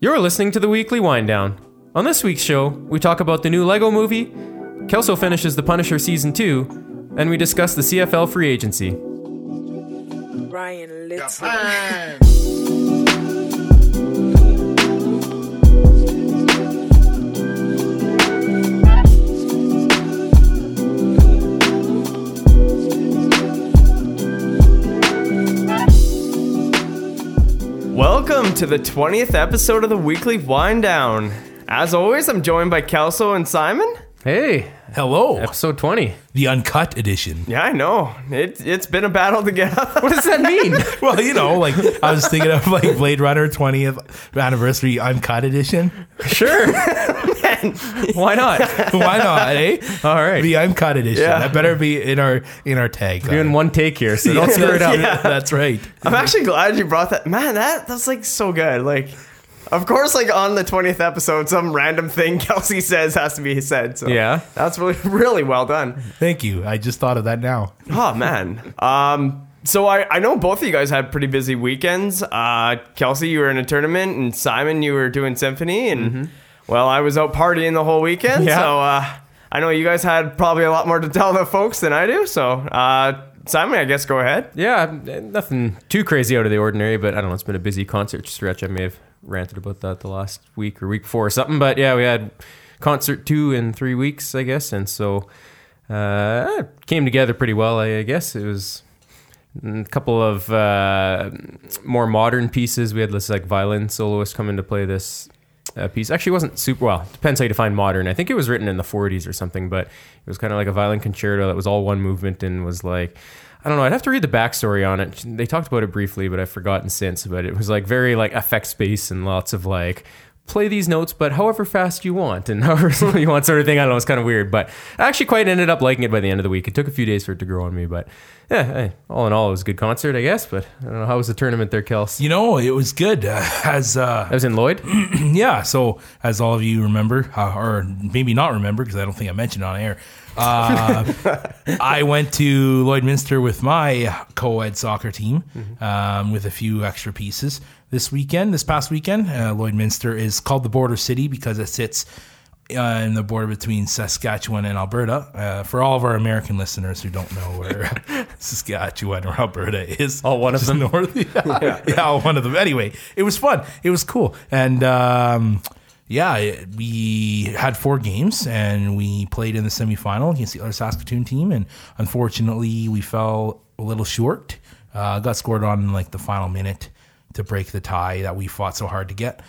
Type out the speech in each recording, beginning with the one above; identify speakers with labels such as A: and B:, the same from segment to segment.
A: You're listening to the weekly wind down. On this week's show, we talk about the new Lego movie, Kelso finishes The Punisher season 2, and we discuss the CFL free agency.
B: Ryan Little.
C: Welcome to the 20th episode of the weekly wind down. As always, I'm joined by Kelso and Simon.
A: Hey,
D: Hello,
A: episode 20.
D: the uncut edition.
C: Yeah, I know. It, it's been a battle to get up.
A: What does that mean?
D: Well, you know, like I was thinking of like Blade Runner 20th anniversary uncut edition.
A: sure. Why not?
D: Why not, eh?
A: All right.
D: The uncut edition.
C: Yeah.
D: That better be in our in our tag.
A: We're doing one take here, so don't screw it up.
D: Yeah, that's right.
C: I'm actually glad you brought that. Man, that that's like so good. Like, of course, like on the 20th episode, some random thing Kelsey says has to be said. So
A: Yeah.
C: that's really really well done.
D: Thank you. I just thought of that now.
C: Oh man. Um. So I, I know both of you guys had pretty busy weekends. Uh, Kelsey, you were in a tournament, and Simon, you were doing symphony, and well, I was out partying the whole weekend.
A: Yeah.
C: So uh, I know you guys had probably a lot more to tell the folks than I do. So uh, Simon, I guess go ahead.
A: Yeah, nothing too crazy out of the ordinary, but I don't know. It's been a busy concert stretch. I may have ranted about that the last week or week before or something, but yeah, we had concert two in three weeks, I guess, and so uh, it came together pretty well. I guess it was a couple of uh, more modern pieces. We had this like violin soloist come in to play this uh, piece. Actually, wasn't super well. Depends how you define modern. I think it was written in the 40s or something, but it was kind of like a violin concerto that was all one movement and was like. I don't know. I'd have to read the backstory on it. They talked about it briefly, but I've forgotten since. But it was like very like effects based and lots of like play these notes, but however fast you want and however slow you want, sort of thing. I don't know. It's kind of weird, but I actually quite ended up liking it by the end of the week. It took a few days for it to grow on me, but yeah, hey, all in all, it was a good concert, I guess. But I don't know how was the tournament there, Kels.
D: You know, it was good. Uh, as uh,
A: I was in Lloyd.
D: yeah, so as all of you remember, uh, or maybe not remember, because I don't think I mentioned it on air, uh, I went to Lloydminster with my co-ed soccer team um, with a few extra pieces this weekend. This past weekend, uh, Lloydminster is called the Border City because it sits uh, in the border between Saskatchewan and Alberta. Uh, for all of our American listeners who don't know where Saskatchewan or Alberta is,
A: Oh, one of them?
D: north. Yeah, yeah, one of them. Anyway, it was fun. It was cool, and um, yeah, it- we had four games, and we played in the semifinal against the other Saskatoon team, and unfortunately, we fell a little short. Uh, got scored on in like the final minute to break the tie that we fought so hard to get.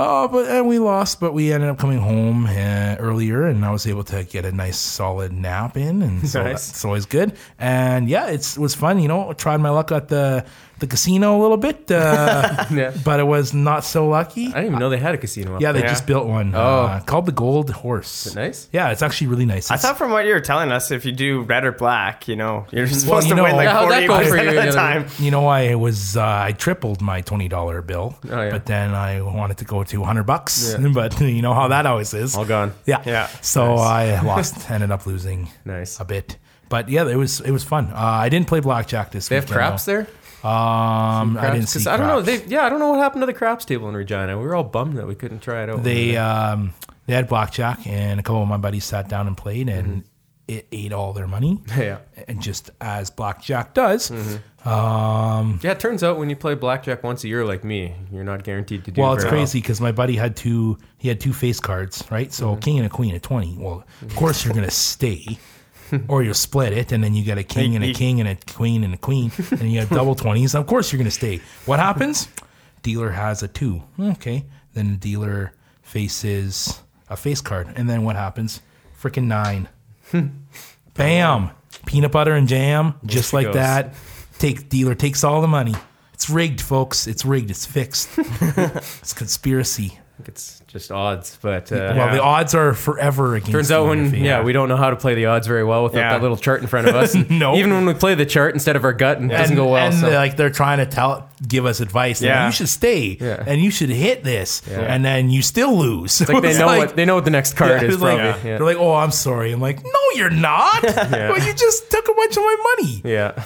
D: Oh, but and we lost, but we ended up coming home uh, earlier, and I was able to get a nice solid nap in, and so
A: Nice.
D: that's always good. And yeah, it's it was fun. You know, I tried my luck at the the casino a little bit, uh,
A: Yeah.
D: but it was not so lucky.
A: I didn't even know they had a casino. Up
D: Yeah, they
A: there.
D: just built one
A: Oh.
D: uh, called the Gold Horse.
A: nice?
D: Yeah, it's actually really nice.
C: I thought from what you were telling us, if you do red or black, you know, you're supposed
D: you
C: to win like
A: Yeah,
C: forty percent
A: you
C: of
A: the
C: the time.
D: you know, I was uh, I tripled my twenty dollar bill,
A: Oh, yeah.
D: but then I wanted to go to hundred bucks.
A: Yeah.
D: But you know how that always is.
A: All gone.
D: Yeah,
C: Yeah.
D: So I lost, ended up losing
A: Nice.
D: a bit. But yeah, it was it was fun. Uh, I didn't play blackjack this
A: They have
D: weekend.
A: craps there.
D: though. Um, I didn't see.
A: I don't know. They yeah, I don't know what happened to the craps table in Regina. We were all bummed that we couldn't try it out.
D: They um, they had blackjack, and a couple of my buddies sat down and played, and
A: Mm-hmm.
D: it ate all their money.
A: yeah.
D: And just as blackjack does,
A: Mm-hmm.
D: Um,
A: Yeah, it turns out when you play blackjack once a year like me, you're not guaranteed to do
D: well, it's crazy because my buddy had two. He had two face cards, right? So
A: Mm-hmm.
D: king and a queen at twenty. Well, of course you're gonna stay, or you'll split it, and then you get a king and a king and a queen and a queen, and you have double twenties. Of course you're gonna stay. What happens? Dealer has a two. Okay, then the dealer faces a face card, and then what happens? Freaking nine. Bam! Peanut butter and jam, just like
A: goes.
D: that. Take dealer takes all the money. It's rigged, folks. It's rigged. It's fixed. it's conspiracy.
A: think it's just odds, but uh,
D: Well, the odds are forever against.
A: Turns out when
D: Murphy.
A: yeah we don't know how to play the odds very well without
C: Yeah.
A: that little chart in front of us. And
D: No.
A: even when we play the chart instead of our gut, and it doesn't
D: and,
A: go well.
D: and
A: so.
D: they're like they're trying to tell, give us advice. Yeah,
C: Yeah.
D: you should stay,
A: Yeah.
D: and you should hit this, yeah. and then you still lose.
A: It's like they know what they know what the next card
D: yeah,
A: is
D: it's like-
A: probably.
D: They're like, "Oh, I'm sorry." I'm like, "No, you're not. well, you just took a bunch of my money,
A: yeah.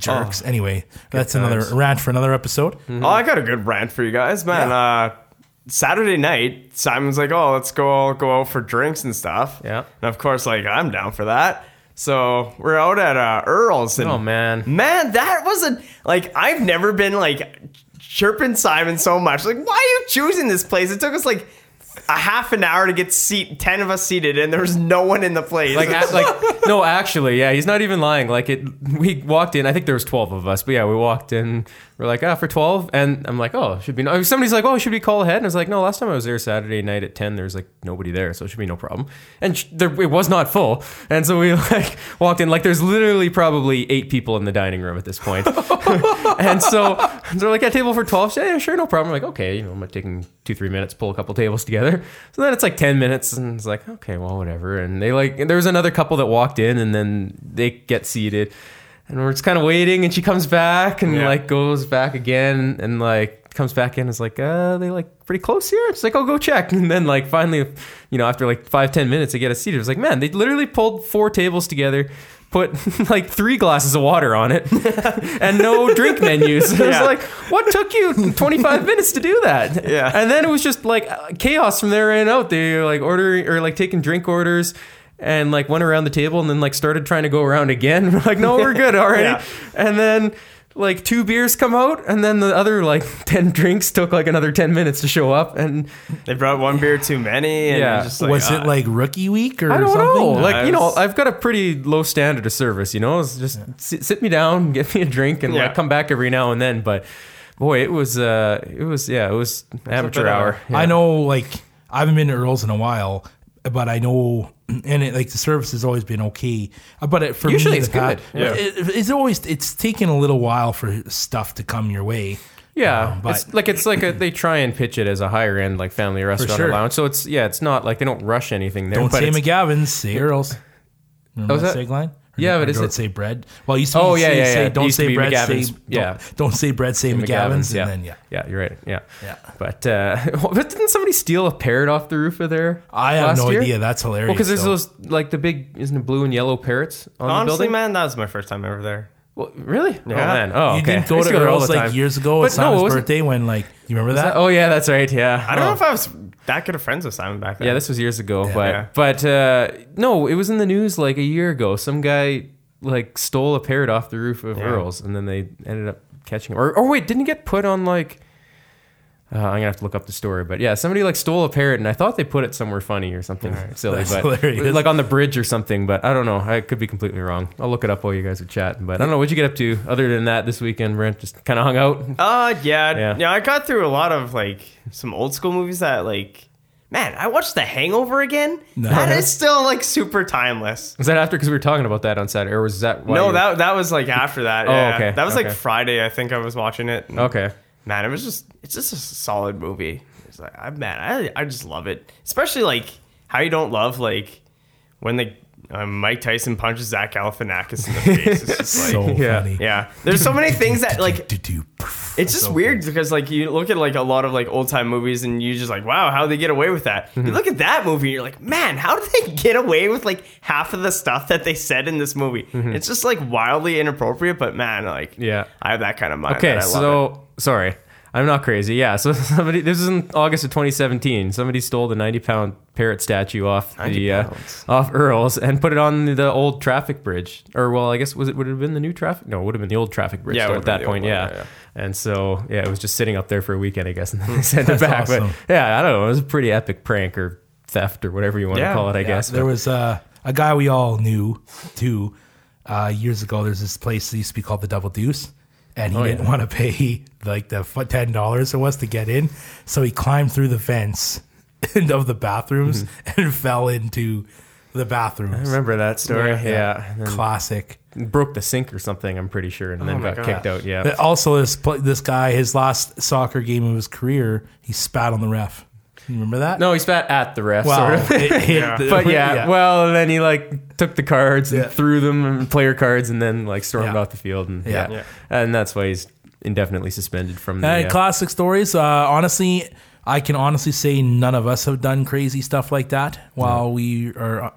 A: Yeah.
D: jerks." anyway, that's
A: times.
D: another rant for another episode.
C: Oh, I got a good rant for you guys, man. Uh, Saturday night, Simon's like, "Oh, let's go go out for drinks and stuff."
A: Yeah.
C: and of course, like I'm down for that. So we're out at uh, Earl's, and
A: Oh, man.
C: man, that wasn't like I've never been like chirping Simon so much. Like, why are you choosing this place? It took us like a half an hour to get seat ten of us seated, and there was no one in the place.
A: Like, like no, actually, yeah, he's not even lying. Like it, we walked in. I think there was twelve of us, but yeah, we walked in. We're like, ah, for twelve, and I'm like, oh, should be. No. Somebody's like, oh, should we call ahead? And I was like, no. Last time I was there Saturday night at ten, there's like nobody there, so it should be no problem. And sh- there, it was not full, and so we like walked in. Like, there's literally probably eight people in the dining room at this point, and so they're like, a table for twelve. So, yeah, sure, no problem. I'm like, okay, you know, I'm taking two, three minutes, pull a couple tables together. So then it's like ten minutes, and it's like, okay, well, whatever. And they like, and there was another couple that walked in, and then they get seated, and we're just kind of waiting, and she comes back and
C: Yeah.
A: like goes back again, and like comes back in, and is like, uh, they like pretty close here. It's like, oh, go check, and then like finally, you know, after like five, ten minutes, they get a seat. It was like, man, they literally pulled four tables together. Put like three glasses of water on it and no drink menus. It was
C: Yeah.
A: like, what took you 25 minutes to do that?
C: Yeah.
A: And then it was just like uh, chaos from there and out. They were like ordering or like taking drink orders and like went around the table and then like started trying to go around again. We're like, no, we're good already.
C: Yeah.
A: And then like two beers come out and then the other like 10 drinks took like another 10 minutes to show up. And
C: they brought one beer too many, and
A: Yeah.
C: just like,
D: was
C: uh,
D: it like rookie week or
A: I don't
D: something?
A: know. Like,
C: I
A: you know, I've got a pretty low standard of service, you know, it's just sit, sit me down, get me a drink and
C: Yeah.
A: like come back every now and then. But boy, it was, uh, it was, yeah, it was amateur
C: bit of a-
A: hour. Yeah.
D: I know, like, I haven't been to Earl's in a while, but I know, and it, like the service has always been okay. Uh, But it, for
A: Usually
D: me,
A: it's
D: the pa-
A: good. Yeah.
D: it- it's always it's taken a little while for stuff to come your way.
A: Yeah,
D: Um, but
A: it's like it's like a, they try and pitch it as a higher end like family restaurant
D: sure.
A: lounge. So it's yeah, it's not like they don't rush anything there.
D: don't
A: but
D: say McGavin's, say Earl's. Remember
A: Oh,
D: that
A: that-
D: tagline? Or
A: Yeah, but
D: or
A: is
D: don't
A: it-
D: say bread. Well, you used to
A: Oh,
D: say,
A: yeah, yeah,
D: say, don't say
A: be
D: bread, say
A: McGavin's.
D: don't,
A: Yeah.
D: don't say bread, say McGavin's,
A: yeah.
D: and then yeah.
A: yeah, you're right. Yeah,
D: Yeah.
A: But uh, but didn't somebody steal a parrot off the roof of there?
D: I have no
A: year?
D: idea. That's hilarious.
A: Well, because there's
D: though.
A: those like the big isn't it blue and yellow parrots on the building?
C: man, that was my first time ever there.
A: Well, really? Oh
C: Yeah.
A: man. Oh,
D: You
A: okay.
D: didn't go
A: used
D: to
A: there all
D: Earl's
A: the
D: like years ago
A: But
D: at
A: no, it
D: Simon's birthday when like you remember that?
A: Oh yeah, that's right. Yeah.
C: I don't
A: Oh.
C: know if I was that good of friends with Simon back then.
A: Yeah, this was years ago, but
C: Yeah.
A: but uh, no, it was in the news like a year ago. Some guy like stole a parrot off the roof of
C: Yeah.
A: Earl's, and then they ended up catching him. Or, or wait, didn't he get put on like? Uh, I'm gonna have to look up the story, but yeah, somebody like stole a parrot, and I thought they put it somewhere funny or something silly, but
D: hilarious.
A: like on the bridge or something. But I don't know. I could be completely wrong. I'll look it up while you guys are chatting. But I don't know. What'd you get up to other than that this weekend, Brent? Just kind of hung out.
C: Uh, yeah,
A: Yeah.
C: yeah, I got through a lot of like some old school movies that like, man, I watched The Hangover again.
D: No.
C: That is still like super timeless.
A: Was that after? Because we were talking about that on Saturday, or was that?
C: no, that that was like after that.
A: Oh,
C: yeah.
A: okay,
C: That was like. Friday. I think I was watching it.
A: okay.
C: Man, it was just it's just a solid movie. It's like I man, I I just love it. Especially like how you don't love like when they um, Mike Tyson punches Zach Galifianakis in the face. It's just like
D: so
A: Yeah.
D: funny.
C: yeah. There's so many things that like it's just
D: So
C: weird because like you look at like a lot of like old time movies and you just like wow how they get away with that.
A: Mm-hmm.
C: You look at that movie and you're like man how did they get away with like half of the stuff that they said in this movie? It's just like wildly inappropriate, but man like
A: Mm-hmm. Yeah.
C: I have that kind of mind.
A: Okay,
C: that I love
A: so sorry, I'm not crazy. Yeah, so somebody this is in August of 2017. Somebody stole the 90 pound parrot statue off the uh, off Earl's and put it on the old traffic bridge. Or well, I guess was it would it have been the new traffic? No, it would have been the old traffic bridge
C: Yeah, it
A: still
C: would
A: at that
C: been the
A: point.
C: old
A: Yeah.
C: one,
A: And so yeah, it was just sitting up there for a weekend, I guess, and then they sent it back.
D: awesome.
A: But yeah, I don't know. It was a pretty epic prank or theft or whatever you want
C: Yeah,
A: to call it. I
D: Yeah,
A: guess.
D: there
A: But-
D: was uh, a guy we all knew too uh, years ago. There's this place that used to be called the Double Deuce, and he
A: Oh,
D: didn't
A: yeah.
D: want to pay like the ten dollars it was to get in, so he climbed through the fence of the bathrooms and fell into the bathrooms.
A: Mm-hmm. I remember that story.
D: Yeah.
A: Yeah. Then
D: Classic.
A: broke the sink or something. I'm pretty sure, and then
C: Oh my
A: got
C: God.
A: kicked out. Yeah.
D: But also, this this guy, his last soccer game of his career, he spat on the ref. You remember that?
A: No, he spat at the ref.
D: Well,
A: sort of.
D: it hit
C: Yeah.
D: the-
A: but yeah, well, then he like took the cards and
D: Yeah.
A: threw them and player cards, and then like stormed
D: Yeah.
A: off the field, and
D: Yeah.
A: yeah.
C: Yeah.
A: and that's why he's indefinitely suspended from the.
D: Uh,
A: uh,
D: classic stories. Uh, honestly, I can honestly say none of us have done crazy stuff like that while we are uh,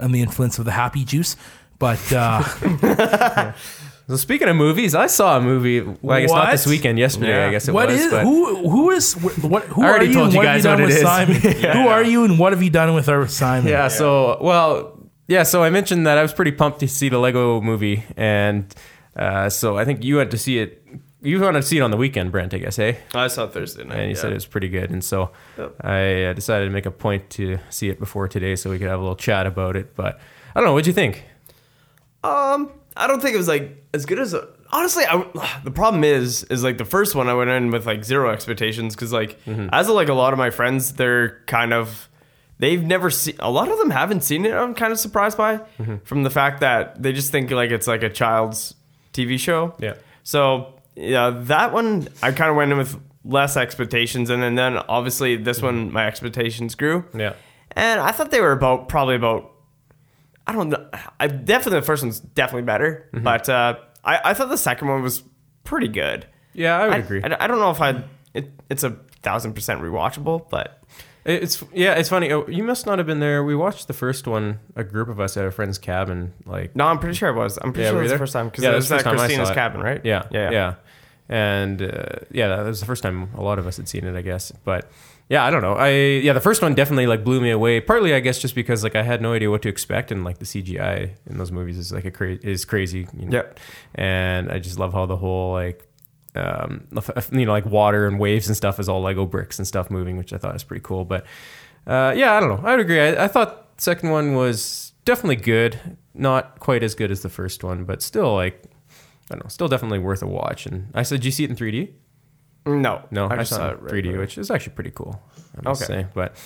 D: on the influence of the happy juice. But uh,
A: So speaking of movies, I saw a movie. Well, I guess not
D: What?
A: this weekend. Yesterday,
C: Yeah.
A: I guess it
D: What
A: was.
D: is
A: but
D: who? Who is what? Who
A: I
D: are
A: already
D: you?
A: told
D: and
A: you
D: what have
A: guys
D: done
A: what
D: with
A: it is.
D: Simon? Who are you, and what have you done with our Simon?
A: yeah, So well, yeah. So I mentioned that I was pretty pumped to see the Lego movie, and uh, so I think you had to see it. You wanted to see it on the weekend, Brent. I guess, hey.
C: I saw Thursday night.
A: And you
C: yeah.
A: said it was pretty good, and so
C: Yep.
A: I uh, decided to make a point to see it before today, so we could have a little chat about it. But I don't know. What'd you think?
C: Um, I don't think it was like as good as. honestly, I, the problem is, is like the first one I went in with like zero expectations because like
A: Mm-hmm.
C: as like a lot of my friends, they're kind of they've never seen. A lot of them haven't seen it. I'm kind of surprised by
A: Mm-hmm.
C: from the fact that they just think like it's like a child's TV show.
A: Yeah.
C: So yeah, that one I kind of went in with less expectations, and then then obviously this one my expectations grew.
A: Mm-hmm. Yeah.
C: And I thought they were about probably about I don't know. I definitely the first one's definitely better,
A: Mm-hmm.
C: but uh, I I thought the second one was pretty good.
A: Yeah, I would
C: I,
A: agree.
C: I, I don't know if I it, it's a thousand percent rewatchable, but
A: It's yeah, it's funny. Oh, You must not have been there. We watched the first one. A group of us at a friend's cabin. Like
C: no, I'm pretty sure it was. I'm pretty
A: Yeah,
C: sure it was the first time because
A: Yeah,
C: it was at
A: first time I saw
C: Christina's cabin, right?
A: yeah,
C: yeah,
A: yeah, and uh, yeah, that was the first time a lot of us had seen it. I guess, but yeah, I don't know. I yeah, the first one definitely like blew me away. Partly, I guess, just because like I had no idea what to expect, and like the CGI in those movies is like a cra- is crazy. You know?
C: Yep.
A: and I just love how the whole like. Um, you know, like water and waves and stuff is all Lego bricks and stuff moving, which I thought was pretty cool. But uh, yeah, I don't know. I would agree. I, I thought the second one was definitely good. Not quite as good as the first one, but still like I don't know, still definitely worth a watch. And I said, did you see it in 3D?
C: No,
A: No, I,
C: just
A: saw it in 3D,
C: regular.
A: which is actually pretty cool. I must
C: Okay.
A: say, but.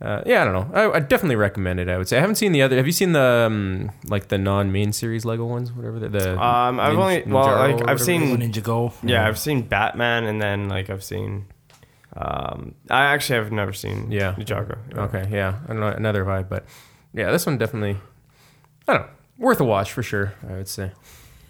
A: Uh, yeah, I don't know. I, I definitely recommend it. I would say I haven't seen the other. Have you seen the um, like the non-main series Lego ones, whatever the? the
C: Um, I've
A: Ninja-
C: only- well,
A: Ninjago
C: like, I've seen-
D: Ninjago.
C: Yeah, I've seen Batman, and then like I've seen. Um, I actually have never seen
A: Yeah.
C: Ninjago.
A: Okay, yeah, I don't know another vibe, but yeah, this one definitely. I don't know, worth a watch for sure. I would say.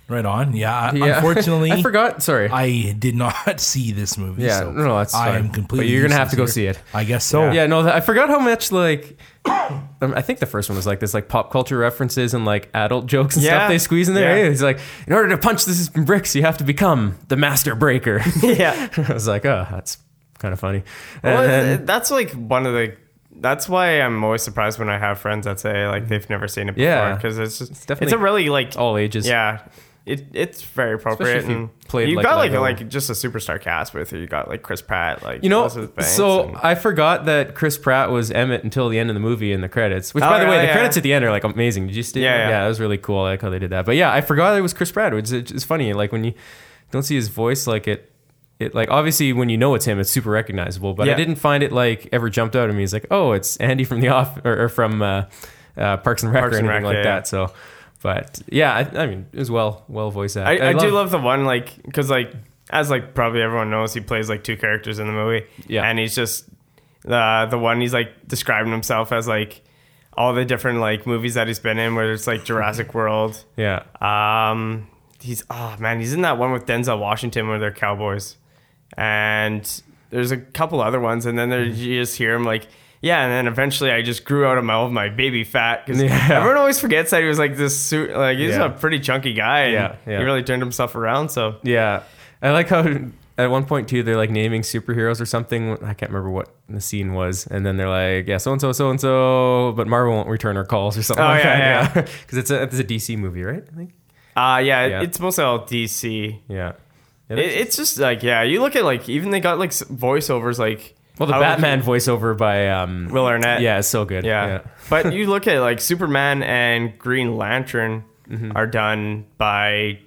D: Right on. Yeah.
A: Yeah.
D: Unfortunately,
A: I forgot. Sorry.
D: I did not see this movie.
A: Yeah,
D: so
A: no, that's
D: I
A: fine.
D: am completely.
A: But you're gonna have to go
D: useless
A: see it.
D: I guess so.
A: yeah, no, I forgot how much like. um, I think the first one was like this, like pop culture references and like adult jokes and
C: Yeah.
A: stuff they squeeze in there.
C: Yeah.
A: Hey, It's like, in order to punch this bricks, you have to become the master breaker.
C: yeah.
A: I was like, oh, that's kind of funny.
C: Well,
A: And then-
C: that's like one of the. That's why I'm always surprised when I have friends that say like they've never seen it before
A: Yeah.
C: because it's just it's,
A: definitely
C: a really like
A: all ages.
C: yeah it it's very appropriate
A: Especially if you
C: and
A: played,
C: you
A: like,
C: got like
A: Lego.
C: like just a superstar cast with you. You got like Chris Pratt like
A: You know, so
C: and-
A: I forgot that Chris Pratt was Emmet until the end of the movie in the credits. Which,
C: Oh,
A: by the way, the
C: yeah.
A: credits at the end are like amazing. Did you see?
C: Yeah, yeah.
A: yeah, that was really cool. I like how they did that. But yeah, I forgot it was Chris Pratt. It's, it's funny, like when you don't see his voice, like it, it like obviously when you know it's him, it's super recognizable. But I didn't find it like ever jumped out at me. It's like, oh, it's Andy from the off or, or from uh, uh, Parks and Rec
C: Parks
A: or anything
C: Rec,
A: like
C: yeah,
A: that. So, but yeah, I, I mean, it was well, well voice
C: I,
A: acted.
C: I, do love the one like because like as like probably everyone knows he plays like two characters in the movie
A: Yeah.
C: and he's just the the one he's like describing himself as like all the different like movies that he's been in whether it's like Jurassic World
A: Yeah,
C: Um, he's oh man, he's in that one with Denzel Washington where they're cowboys, and there's a couple other ones, and then there you just hear him like. Yeah, and then eventually I just grew out of my all of my baby fat because
A: Yeah.
C: everyone always forgets that he was like this suit, like he's
A: Yeah.
C: a pretty chunky guy.
A: Yeah, yeah.
C: he really turned himself around. So
A: Yeah, I like how at one point too they're like naming superheroes or something. I can't remember what the scene was, and then they're like, "Yeah, so and so, so and so," but Marvel won't return our calls or something.
C: Oh,
A: like
C: yeah,
A: that. because it's a it's a DC movie, right? I think.
C: uh yeah,
A: Yeah.
C: it's mostly all DC.
A: Yeah. Yeah,
C: It, it's just like yeah, you look at like even they got like voiceovers like
A: well, the Batman voiceover by um,
C: Will Arnett.
A: Yeah, it's so good.
C: Yeah. but you look at like Superman and Green Lantern
A: Mm-hmm.
C: are done by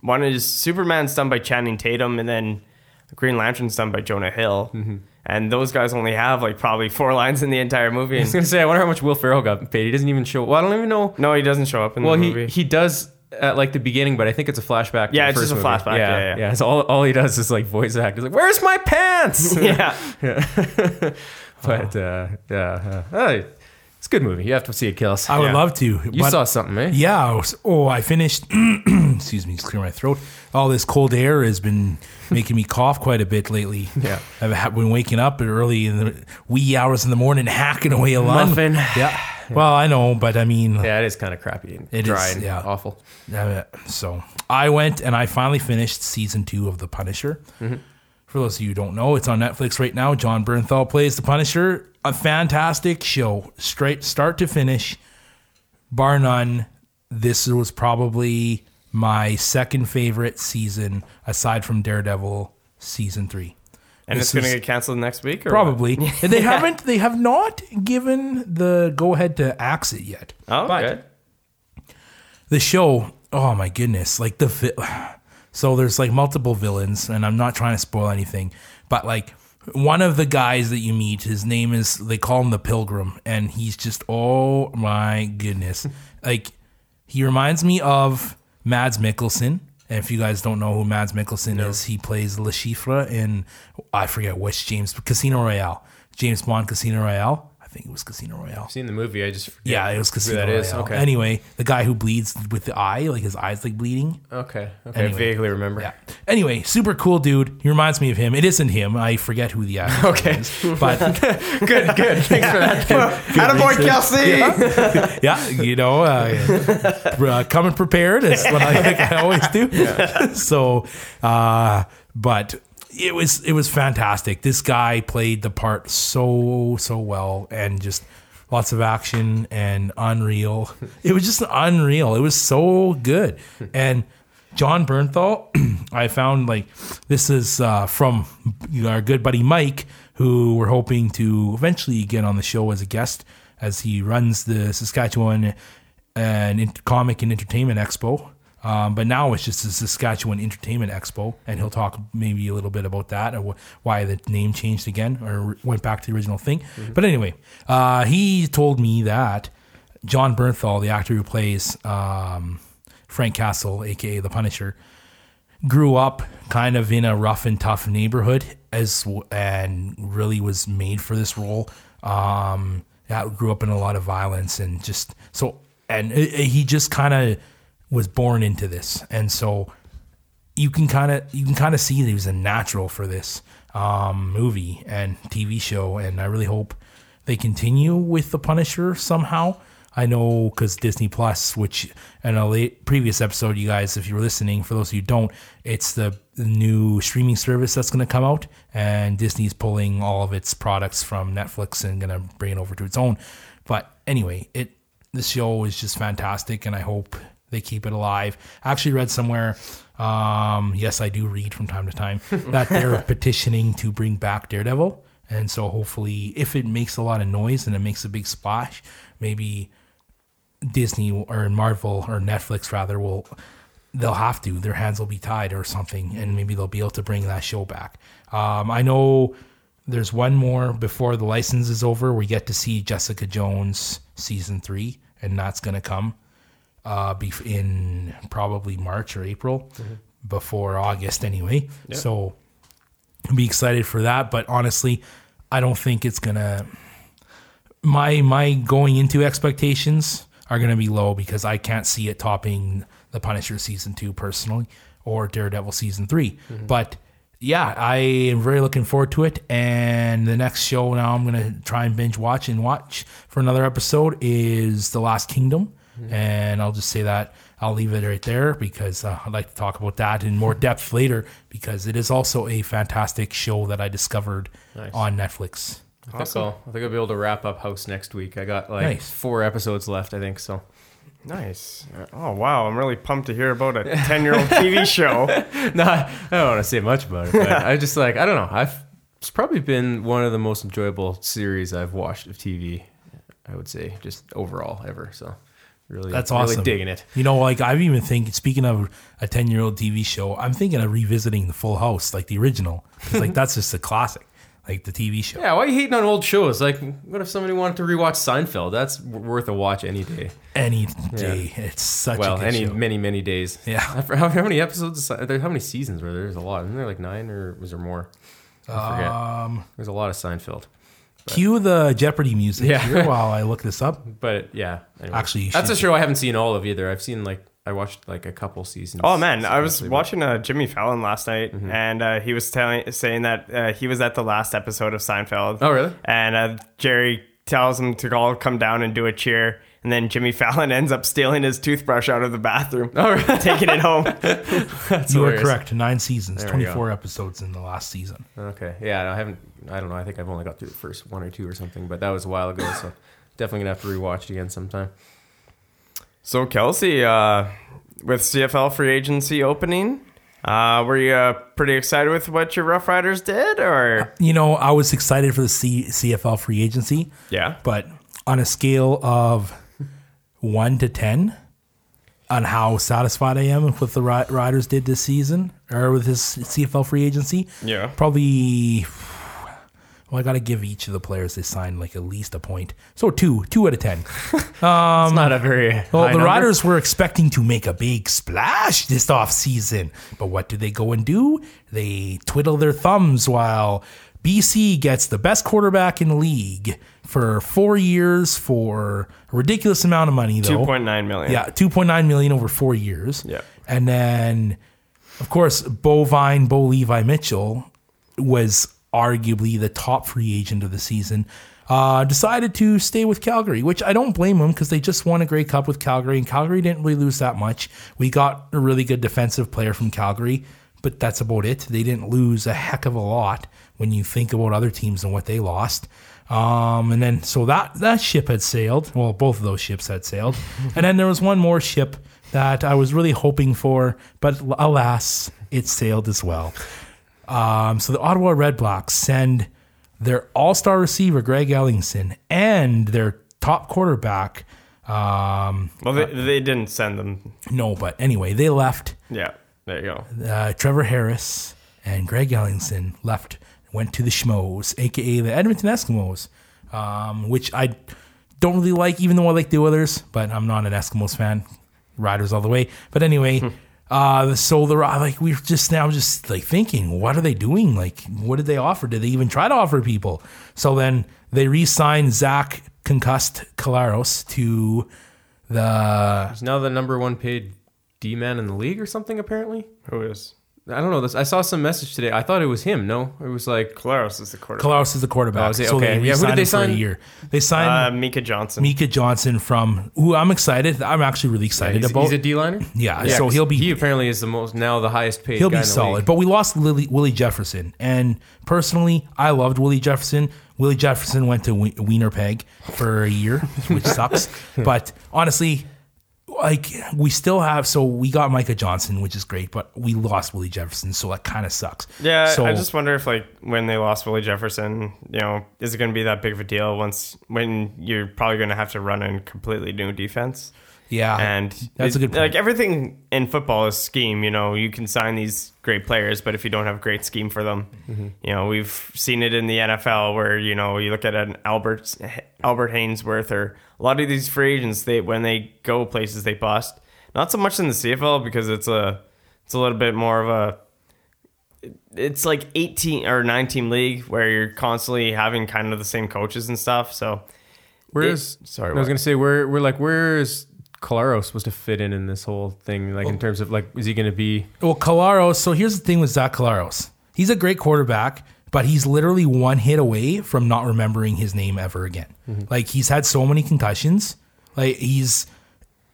C: one is Superman's done by Channing Tatum and then Green Lantern's done by Jonah Hill.
A: Mm-hmm.
C: And those guys only have like probably four lines in the entire movie.
A: I was gonna say, I wonder how much Will Ferrell got paid. He doesn't even show. Well, I don't even know.
C: no, he doesn't show up in
A: Well,
C: the
A: he he does at like the beginning, but I think it's a flashback.
C: Yeah, it's
A: first
C: just a
A: movie.
C: flashback, yeah, yeah.
A: So all all he does is like voice act. He's like, "Where's my pants?"
C: yeah.
A: but uh, yeah, uh, uh, it's a good movie. You have to see it, Kills.
D: I would
C: Yeah.
D: love to.
A: You
D: but-
A: saw something, eh?
D: Yeah. I was- Oh, I finished. excuse me, just clear my throat. All this cold air has been making me cough quite a bit lately.
A: Yeah.
D: I've been waking up early in the wee hours in the morning, hacking away a lung.
A: Muffin.
D: Yeah. Well, I know, but I mean,
A: Yeah, it is kind of crappy and
D: It
A: dry
D: is,
A: and
D: yeah.
A: awful.
D: Uh, so I went and I finally finished season two of The Punisher. For those of you who don't know, it's on Netflix right now. Jon Bernthal plays The Punisher. A fantastic show, straight start to finish, bar none. This was probably my second favorite season, aside from Daredevil season three.
C: And
D: This
C: it's going to get canceled next week? Or
D: Probably. and they haven't. They have not given the go ahead to axe it yet.
C: What? Oh,
D: But-
C: okay.
D: the show oh my goodness like the vi- so there's like multiple villains and i'm not trying to spoil anything but like one of the guys that you meet his name is they call him the pilgrim and he's just oh my goodness like he reminds me of mads mikkelsen and if you guys don't know who mads mikkelsen is he plays le chiffre in i forget which james casino royale. James bond casino royale think it was casino royale
A: I've seen the movie. I just forget
D: yeah, it was
A: who
D: Casino
A: that is.
D: Royale.
A: Okay.
D: Anyway, the guy who bleeds with the eye, like his eyes like bleeding.
A: Okay. Okay.
D: Anyway.
A: I vaguely remember.
D: Yeah. Anyway, super cool dude. He reminds me of him. It isn't him. I forget who the actor
A: Okay.
D: is. But
A: Good. Good. Thanks for that.
C: Attaboy, Kelsey!
D: yeah, you know, uh, uh, coming prepared is what I think I always do. so, uh, but it was it was fantastic. This guy played the part so so well, and just lots of action and unreal. It was just unreal. It was so good, and. Jon Bernthal, I found like this is uh, from our good buddy Mike, who we're hoping to eventually get on the show as a guest, as he runs the Saskatchewan and Ent- Comic and Entertainment Expo. Um, but now it's just the Saskatchewan Entertainment Expo, and he'll talk maybe a little bit about that or wh- why the name changed again or went back to the original thing. But anyway, uh, he told me that Jon Bernthal, the actor who plays um, Frank Castle, aka the Punisher, grew up kind of in a rough and tough neighborhood as and really was made for this role. Um, yeah, grew up in a lot of violence and just so and it, it- he just kind of was born into this, and so you can kind of you can kind of see that he was a natural for this um, movie and TV show, and I really hope they continue with the Punisher somehow. I know because Disney Plus, which in a late previous episode, you guys, if you were listening, for those of you who don't, it's the, new streaming service that's going to come out, and Disney's pulling all of its products from Netflix and going to bring it over to its own. But anyway, it the show is just fantastic, and I hope they keep it alive. I actually read somewhere, um, yes, I do read from time to time, that they're petitioning to bring back Daredevil. And so hopefully, if it makes a lot of noise and it makes a big splash, maybe Disney or Marvel or Netflix rather will they'll have to their hands will be tied or something and maybe they'll be able to bring that show back. Um, I know there's one more before the license is over. We get to see Jessica Jones season three, and that's gonna come uh, be in probably March or April before August anyway. So be excited for that. But honestly, I don't think it's gonna. My my going into expectations are gonna be low because I can't see it topping the Punisher season two personally or Daredevil season 3 But yeah, I am very looking forward to it. And the next show now I'm gonna try and binge watch and watch for another episode is The Last Kingdom. And I'll just say that I'll leave it right there because uh, I'd like to talk about that in more depth later because it is also a fantastic show that I discovered
A: Nice.
D: on Netflix.
A: I think I'll, I think I'll be able to wrap up House next week. I got like
D: Nice.
A: four episodes left. I think so.
C: Nice. Oh, wow. I'm really pumped to hear about a 10 year old TV show.
A: no, I don't want to say much about it. But I just like I don't know. I've it's probably been one of the most enjoyable series I've watched of TV. I would say just overall ever. So really,
D: That's
A: really
D: awesome.
A: digging it.
D: You know, like I've even think speaking of a ten year old TV show, I'm thinking of revisiting the Full House, like the original, 'Cause, like that's just a classic, like the TV show.
A: Yeah, why are you hating on old shows? Like, what if somebody wanted to rewatch Seinfeld? That's w- worth a watch any day.
D: Any day, it's such
A: well,
D: a good
A: any
D: show.
A: many many days.
D: Yeah.
A: How, how many episodes? How many seasons were there? There's a lot. Isn't there like nine or was there more? I forget.
D: Um,
A: There's a lot of Seinfeld.
D: Cue the Jeopardy music
A: Yeah.
D: here while I look this up.
A: But yeah, anyway.
D: Actually, you
A: that's a
D: should-
A: show I haven't seen all of either. I've seen like I watched like a couple seasons.
C: Oh man, I was
A: but-
C: watching uh, Jimmy Fallon last night, and uh, he was telling saying that uh, he was at the last episode of Seinfeld.
A: Oh really?
C: And uh, Jerry tells him to all come down and do a cheer. And then Jimmy Fallon ends up stealing his toothbrush out of the bathroom, taking it home.
A: That's
D: You are correct. Nine seasons,
A: There we
D: twenty four episodes in the last season.
A: Okay. Yeah, I haven't. I don't know. I think I've only got through the first one or two or something, but that was a while ago. So definitely gonna have to rewatch it again sometime.
C: So Kelsey, uh, with CFL free agency opening, uh, were you uh, pretty excited with what your Rough Riders did, or
D: You know, I was excited for the C- CFL free agency,
C: yeah?
D: but on a scale of one to ten, on how satisfied I am with the Ri- Riders did this season or with this CFL free agency,
C: Yeah.
D: probably. Well, I got to give each of the players they signed like at least a point. So two, two out of ten.
A: Um, it's not a very
D: Well, the
A: number.
D: Riders were expecting to make a big splash this off season, but what do they go and do? They twiddle their thumbs while BC gets the best quarterback in the league for four years for a ridiculous amount of money, though.
C: Two point nine million.
D: Yeah, two point nine million over four years.
C: Yeah.
D: and then of course, Bovine, Bo Levi Mitchell was arguably the top free agent of the season. Uh, decided to stay with Calgary, which I don't blame him because they just won a Grey Cup with Calgary, and Calgary didn't really lose that much. We got a really good defensive player from Calgary, but that's about it. They didn't lose a heck of a lot when you think about other teams and what they lost. Um, and then so that that ship had sailed. Well, both of those ships had sailed, and then there was one more ship that I was really hoping for, but alas, it sailed as well. Um, so the Ottawa Red Blacks send their all-star receiver Greg Ellingson and their top quarterback. Um,
C: Well, they, they didn't send them.
D: no, but anyway, they left.
C: Yeah. There you go.
D: Uh, Trevor Harris and Greg Ellingson left, went to the Schmoes, aka the Edmonton Eskimos, um, which I don't really like, even though I like the Oilers, but I'm not an Eskimos fan. Riders all the way. But anyway, uh, so the like we're just now just like thinking, what are they doing? Like, what did they offer? Did they even try to offer people? So then they re-signed Zach concussed Collaros to the
A: He's now the number one paid D man in the league or something. Apparently,
C: Who is
A: I don't know this. I saw some message today. I thought it was him. No, it was like
C: Collaros? Is the quarterback?
D: Collaros is the quarterback.
A: Oh, is he?
D: So
A: Okay.
D: they
A: Yeah, who did they
D: sign? for a year. They signed
C: Uh, Micah Johnson.
D: Micah Johnson from who I'm excited. I'm actually really excited
A: he's,
D: about.
A: he's a D liner.
D: Yeah, so he'll be-
A: He apparently is the most now the highest paid.
D: He'll
A: guy
D: be
A: in the
D: solid.
A: league.
D: But we lost Lily, Willie Jefferson, and personally, I loved Willie Jefferson. Willie Jefferson went to We- Wienerpeg for a year, which sucks. But honestly, like we still have. So we got Micah Johnson, which is great, but we lost Willie Jefferson, so that kind of sucks.
C: Yeah,
D: So
C: I just wonder if like when they lost Willie Jefferson, you know, is it going to be that big of a deal once when you're probably going to have to run a completely new defense?
D: Yeah,
C: And
D: that's a good point.
C: Like everything in football is scheme. You know, you can sign these great players, but if you don't have a great scheme for them,
D: Mm-hmm.
C: you know, we've seen it in the NFL where you know you look at an Albert Albert Haynesworth or a lot of these free agents. They when they go places they bust. Not so much in the CFL because it's a it's a little bit more of a it's like 18 or 9 team league where you're constantly having kind of the same coaches and stuff. So
A: Where
C: It-
A: is?
C: sorry,
A: I was
C: what?
A: gonna say where we're like where Calaro supposed to fit in in this whole thing? Like in terms of like, is he gonna be?
D: Well, Collaros. So here's the thing with Zach Collaros. He's a great quarterback, but he's literally one hit away from not remembering his name ever again.
A: Mm-hmm.
D: Like he's had so many concussions. Like he's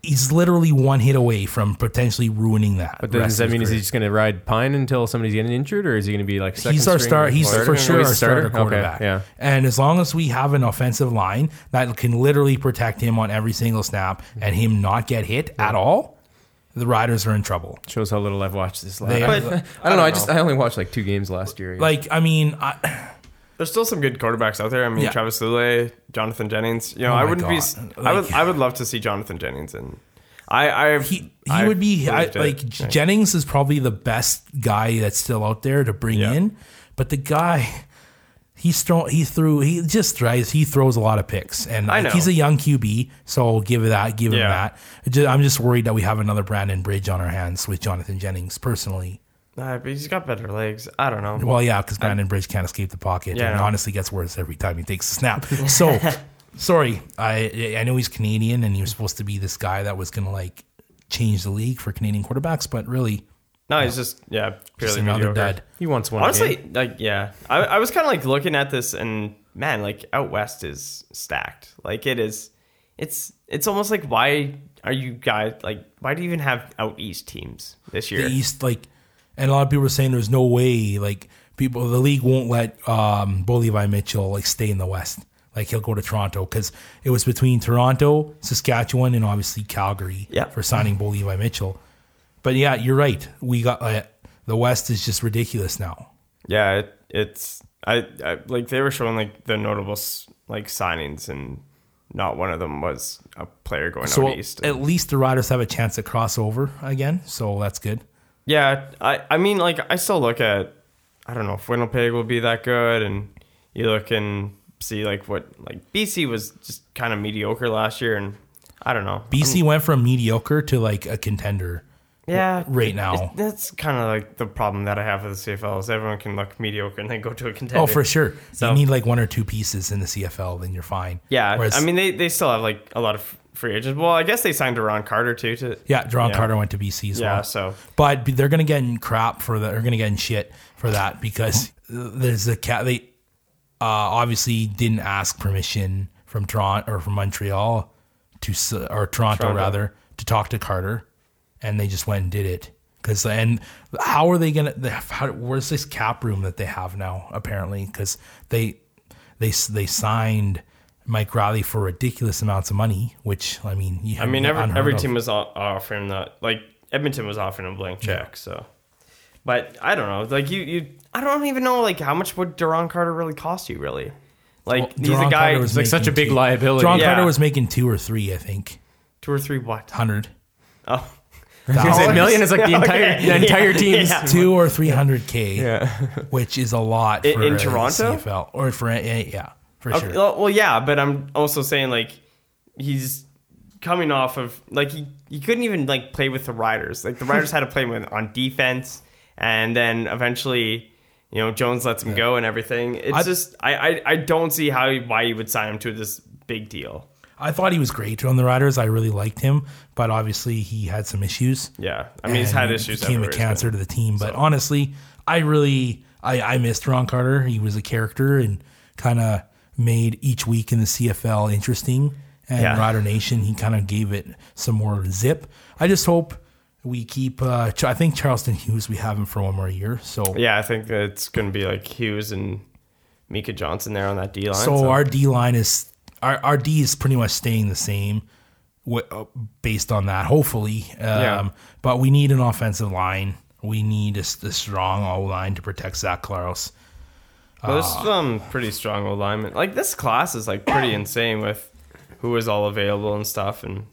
D: he's literally one hit away from potentially ruining that.
A: But then
D: rest
A: does that mean is he just gonna ride Pine until somebody's getting injured, or is he gonna be like second
D: He's our
A: string
D: star. He's
A: starter?
D: for sure
A: he's
D: our
A: a
D: starter
A: Okay,
D: quarterback.
A: yeah.
D: And as long as we have an offensive line that can literally protect him on every single snap and him not get hit at all, the Riders are in trouble.
A: Shows how little I've watched this.
D: They
A: Last.
D: are-
A: I, I don't know. I just I only watched like two games last year.
D: Like I mean, I,
C: There's still some good quarterbacks out there. I mean,
D: Yeah.
C: Travis Lulay, Jonathan Jennings. You know,
D: Oh
C: I
D: my
C: wouldn't be.
D: God.
C: I would.
D: Like-
C: I would love to see Jonathan Jennings, and I. I
D: he he
C: I
D: would be I,
C: believed it.
D: like. Jennings is probably the best guy that's still out there to bring
C: Yeah.
D: in, but the guy. He's throw he threw he just tries he throws a lot of picks and
C: I
D: like,
C: know.
D: he's a young QB so give it that give him
C: Yeah.
D: that Ju- I'm just worried that we have another Brandon Bridge on our hands with Jonathan Jennings personally
C: Nah, but he's got better legs. I don't know.
D: Well, yeah, because Brandon Bridge can't escape the pocket,
C: Yeah,
D: and
C: know.
D: honestly gets worse every time he takes a snap. So, sorry, I I know he's Canadian, and he was supposed to be this guy that was gonna like change the league for Canadian quarterbacks, but really,
C: No, he's just yeah,
D: just another
C: mediocre.
D: dud.
A: he wants one.
C: Honestly,
A: game.
C: like yeah, I, I was kind of like looking at this and man, like out west is stacked. Like it is, it's it's almost like why are you guys like why do you even have out east teams this year?
D: the East, like, and a lot of people are saying there's no way, like, people, the league won't let um, Bo Levi Mitchell like stay in the West. Like he'll go to Toronto because it was between Toronto, Saskatchewan, and obviously Calgary
C: Yeah.
D: for signing Bo Levi Mitchell. But yeah, you're right. We got uh, the West is just ridiculous now.
C: Yeah, it, it's I, I like they were showing like the notable like signings, and not one of them was a player going
D: So
C: out east.
D: at least the Riders have a chance to cross over again. So that's good.
C: Yeah, I I mean like I still look at I don't know if Winnipeg will be that good, and you look and see like what like BC was just kind of mediocre last year, and I don't know.
D: BC went from mediocre to like a contender.
C: Yeah,
D: right now.
C: That's kind of like the problem that I have with the CFL is everyone can look mediocre and then go to a contender.
D: Oh, for sure.
C: So-
D: you need like one or two pieces in the CFL, then you're fine.
C: Yeah,
D: Whereas-
C: I mean they, they still have like a lot of free agents. Well, I guess they signed Ron Carter too. To
D: Yeah, John
C: Yeah.
D: Carter went to BC as
C: yeah,
D: well.
C: so
D: But they're gonna get in crap for that. They're gonna get in shit for that because there's a cat. They uh, obviously didn't ask permission from Toronto or from Montreal to or Toronto,
C: Toronto.
D: rather to talk to Carter, and they just went and did it. Because and how are they gonna? How, where's this cap room that they have now? Apparently, because they they they signed Mike Reilly for ridiculous amounts of money, which I mean, you have
C: I mean every every
D: of.
C: team was offering that. Like Edmonton was offering a blank check. So, but I don't know. Like you you I don't even know like how much would Duron Carter really cost you really. Like
D: Well,
C: he's
D: Duron
C: a guy
D: Carter was
A: like such a big
D: two-
A: liability.
D: John
C: Yeah.
D: Carter was making two or three, I think,
C: two or three what?
D: hundred.
C: Oh,
A: I was gonna say million is like the entire
C: Okay.
A: the entire team's.
C: Yeah.
D: two or three hundred k,
A: Yeah.
D: which is a lot
C: In-
D: for
C: in
D: a
C: Toronto?
D: CFL or for yeah, for sure.
C: well, well, yeah, but I'm also saying like he's coming off of like he, he couldn't even like play with the Riders. Like the Riders had to play with on defense, and then eventually, you know, Jones lets him go and everything. It's
D: I-
C: just I, I I don't see how why you would sign him to this big deal.
D: I thought he was great on the Riders. I really liked him, but obviously he had some issues.
C: Yeah, I mean he's had issues.
D: Became a cancer to the team. But honestly, I really I, I missed Ron Carter. He was a character and kind of made each week in the CFL interesting. And
C: Yeah.
D: Rider Nation, he kind of gave it some more zip. I just hope we keep. Uh, I think Charleston Hughes. We have him for one more year. So
C: Yeah, I think it's going to be like Hughes and Micah Johnson there on that D line.
D: So, our D line is our our D is pretty much staying the same, uh, based on that. Hopefully, um,
C: Yeah.
D: but we need an offensive line. We need a, a strong O line to protect Zach Collaros.
C: Well, there's some pretty strong alignment. Like this class is like pretty insane with who is all available and stuff, and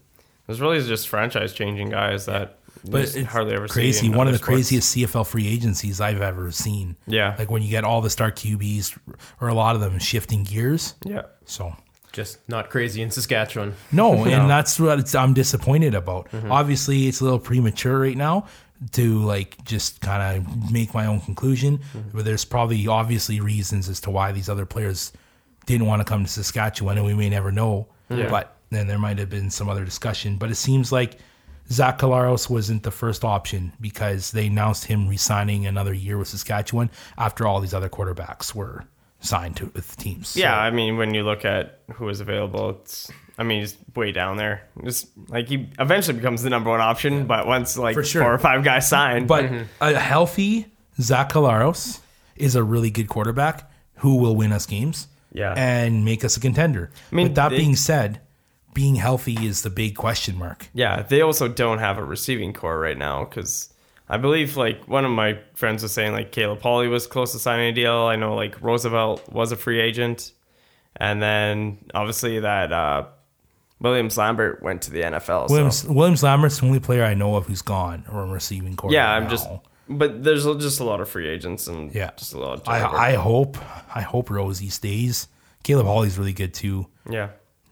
C: there's really just franchise changing guys that
D: But
C: just
D: it's
C: hardly ever
D: crazy.
C: see. in
D: One of the
C: sports.
D: craziest CFL free agencies I've ever seen.
C: Yeah.
D: like when you get all the star QBs or a lot of them shifting gears.
C: Yeah,
D: So
A: Just not crazy in Saskatchewan.
D: No, and that's what it's, I'm disappointed about.
C: Mm-hmm.
D: Obviously, it's a little premature right now to like just kind of make my own conclusion.
C: Mm-hmm.
D: But there's probably obviously reasons as to why these other players didn't want to come to Saskatchewan, and we may never know.
C: Yeah.
D: But then there might have been some other discussion. But it seems like Zach Collaros wasn't the first option because they announced him resigning another year with Saskatchewan after all these other quarterbacks were signed to with teams. So-
C: yeah. I mean, when you look at who was available, it's. I mean, he's way down there. Just like he eventually becomes the number one option, but once like
D: For sure.
C: four or five guys sign,
D: But a healthy Zach Collaros is a really good quarterback who will win us games
C: Yeah.
D: and make us a contender.
C: mean,
D: With that
C: they-
D: being said, being healthy is the big question mark.
C: Yeah, they also don't have a receiving corps right now because I believe like one of my friends was saying like Caleb Holley was close to signing a deal. I know like Roosevelt was a free agent, and then obviously that uh, Williams Lambert went to the NFL. so-
D: Williams, Williams Lambert's the only player I know of who's gone or receiving corps.
C: yeah, I'm
D: now.
C: just, but there's just a lot of free agents and
D: Yeah.
C: just a lot. Of.
D: I, I hope I hope Rosie stays. Caleb Holley's really good too.
C: yeah,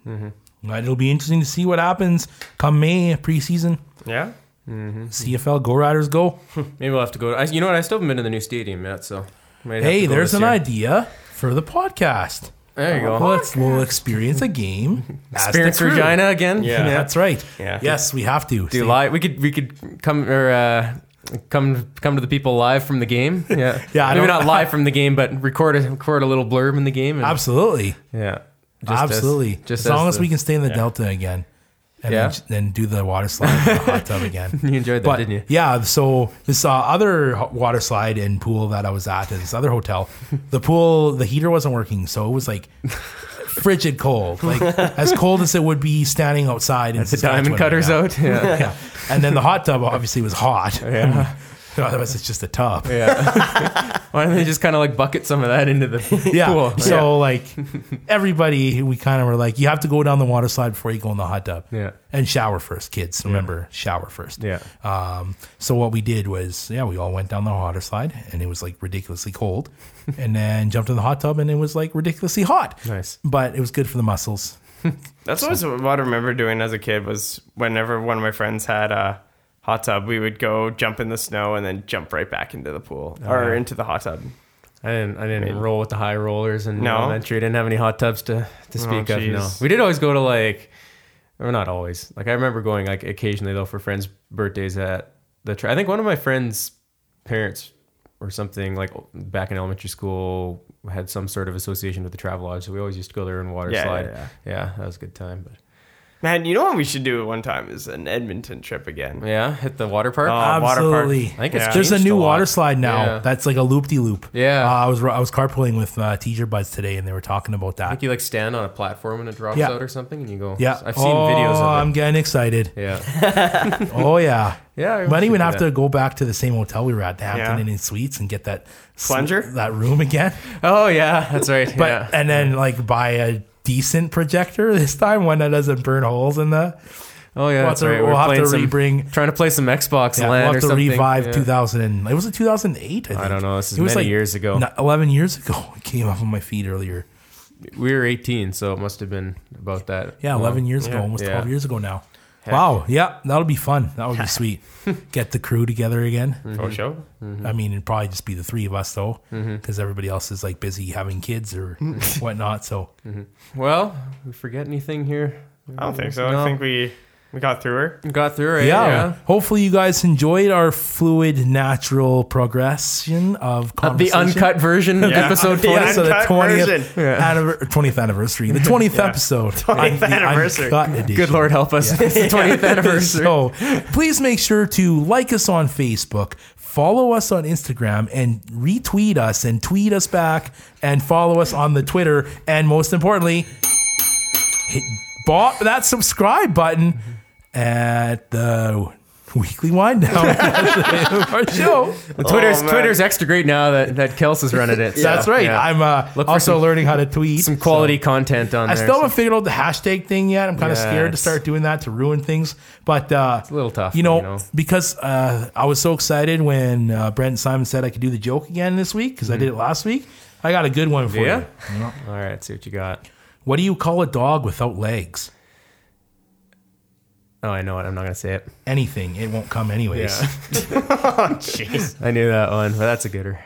C: mm-hmm.
D: But it'll be interesting to see what happens come May preseason.
C: yeah. Mm-hmm.
D: CFL Go Riders go.
A: Maybe we'll have to go. I, you know what? I still haven't been to the new stadium yet, so. might have
D: Hey,
A: to go
D: there's
A: this
D: an
A: year.
D: idea for the podcast.
A: There you go.
D: Let's, we'll experience a game.
A: Experience. Regina again.
C: Yeah.
D: That's right.
C: Yeah.
D: Yes, we have to.
A: Do
D: See,
A: live. We could we could come or uh, come come to the people live from the game. Yeah,
D: Yeah, I
A: Maybe
D: don't-
A: live from the game, but record a record a little blurb in the game. And,
D: Absolutely.
A: yeah, Just as-
D: Absolutely.
A: just
D: as long as,
A: the-
D: we can stay in the Delta again. And
A: Yeah.
D: then, then do the water slide in the hot tub again.
A: You enjoyed that,
D: But
A: didn't you?
D: yeah, so this uh, other water slide and pool that I was at, at this other hotel, the pool, the heater wasn't working, so it was like frigid cold, like as cold as it would be standing outside. In
A: The diamond cutters out. Yeah,
D: Yeah, and then the hot tub obviously was hot. Yeah, otherwise it's just a top.
A: yeah. Why don't they just kind of like bucket some of that into the
D: Yeah.
A: pool?
D: So like everybody, we kind of were like, you have to go down the water slide before you go in the hot tub.
A: Yeah.
D: And shower first, kids. Remember, shower first.
A: Yeah.
D: Um, so what we did was, yeah, we all went down the water slide, and it was like ridiculously cold, and then jumped in the hot tub, and it was like ridiculously hot.
A: Nice.
D: But it was good for the muscles.
C: That's always what I remember doing as a kid was whenever one of my friends had a hot tub, we would go jump in the snow and then jump right back into the pool oh, or
A: yeah.
C: into the hot tub.
A: I didn't. I didn't roll with the high rollers and
C: No?
A: elementary. I didn't have any hot tubs to to oh, speak of. No, we did always go to like, or not always. Like I remember going like occasionally though for friends' birthdays at the. Tra- I think one of my friends' parents or something like back in elementary school had some sort of association with the Travelodge, so we always used to go there and water
C: Yeah,
A: slide.
C: yeah,
A: yeah, that was a good time. But
C: Man, you know what we should do at one time is an Edmonton trip again.
A: yeah, hit the water park.
C: Oh, water park.
D: Absolutely.
A: I think it's
C: Yeah.
D: There's a
A: changed
D: new
A: lot.
D: water slide now.
A: Yeah.
D: That's like a loop de loop.
A: Yeah.
D: Uh, I was I was carpooling with uh, teacher buds today, and they were talking about
A: I
D: that.
A: think you like stand on a platform and it drops
D: Yeah.
A: out or something, and you go.
D: Yeah,
A: I've seen
D: oh,
A: videos of it.
D: I'm getting excited.
A: yeah,
D: Oh yeah.
A: yeah. we
D: Might
A: should
D: even
A: do
D: have
A: that.
D: to go back to the same hotel we were at, the Hampton
C: Yeah.
D: Inn and Suites, and get that s-
C: Plunger?
D: that room again.
A: Oh yeah, that's right.
D: But
A: yeah.
D: and then like buy a decent projector this time, one that doesn't burn holes in the.
A: Oh yeah,
D: we'll
A: that's
D: have to,
A: right.
D: we'll
A: We're
D: have to
A: some,
D: rebring.
A: trying to play some Xbox
D: Yeah,
A: LAN
D: we'll
A: or
D: have to revive
A: Yeah.
D: 2000. And, it was it 2008. I, think.
A: I don't know. This is
D: It was
A: many
D: like
A: years ago.
D: No, 11 years ago. It came off of my feet earlier.
A: We were 18, so it must have been about that.
D: Yeah,
A: long.
D: 11 years ago,
C: yeah,
D: almost
A: yeah.
D: 12 years ago now. Wow. Yeah, that'll be fun. That would be sweet. Get the crew together again. Mm-hmm.
C: Oh, show? Mm-hmm.
D: I mean, it'd probably just be the three of us though, mm-hmm. because everybody else is like busy having kids or whatnot. So
A: Well, we forget anything here?
C: I don't think so.
A: No.
C: I think we we got through her.
A: We got through it.
D: yeah,
A: Yeah.
D: hopefully you guys enjoyed our fluid, natural progression of
A: Uh, the
D: conversation.
A: uncut version of
C: Yeah.
A: episode
C: The
A: 20.
D: so the
C: uncut
D: twentieth
C: version.
D: anniver- 20th anniversary, the twentieth episode,
C: 20th
D: The
C: anniversary.
D: uncut edition.
A: Good Lord help us. It's the 20th anniversary.
D: So please make sure to like us on Facebook, follow us on Instagram, and retweet us and tweet us back, and follow us on the Twitter, and most importantly, hit bo- that subscribe button at the weekly wind down of our show.
A: Twitter's
C: Oh.
A: Twitter's extra great now that that Kels is running it. so,
D: That's right.
A: yeah.
D: I'm uh,
A: Look
D: also
A: some-
D: learning how to tweet
A: some quality
D: so-
A: content on
D: I
A: there.
D: still haven't figured out the hashtag thing yet. I'm kind of
A: Yeah,
D: scared to start doing that to ruin things. But uh,
A: a little tough,
D: you know,
A: you know.
D: because uh, I was so excited when uh, Brent and Simon said I could do the joke again this week because I did it last week. I got a good one for
A: Mm-hmm. Yeah?
D: you. you know?
A: All right, see what you got.
D: What do you call a dog without legs?
A: Oh, I know it. I'm not gonna say it.
D: Anything. It won't come anyways.
A: Yeah.
C: Jeez.
A: I knew that one, but that's a gooder.